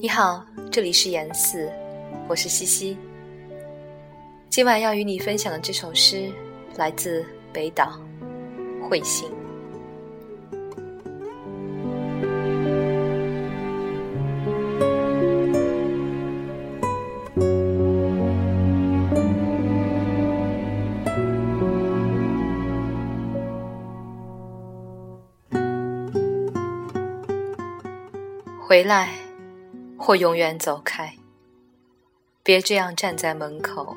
你好，这里是言四，我是西西。今晚要与你分享的这首诗来自北岛，彗星。回来，或永远走开。别这样站在门口，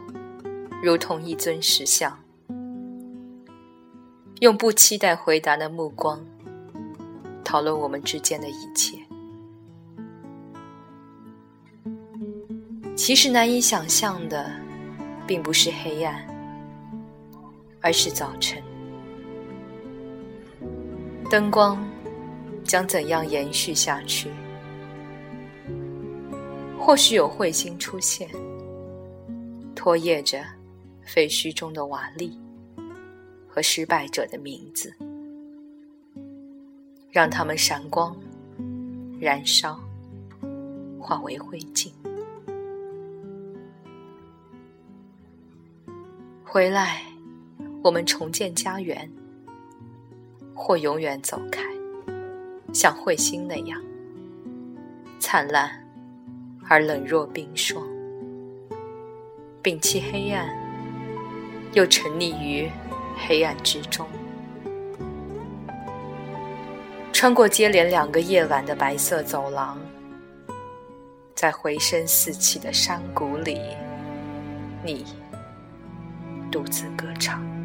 如同一尊石像，用不期待回答的目光讨论我们之间的一切。其实难以想象的，并不是黑暗，而是早晨。灯光将怎样延续下去？或许有彗星出现，拖曳着废墟中的瓦砾和失败者的名字，让他们闪光、燃烧、化为灰烬。回来，我们重建家园，或永远走开，像彗星那样灿烂。而冷若冰霜，摒弃黑暗，又沉溺于黑暗之中。穿过接连两个夜晚的白色走廊，在回声四起的山谷里，你独自歌唱。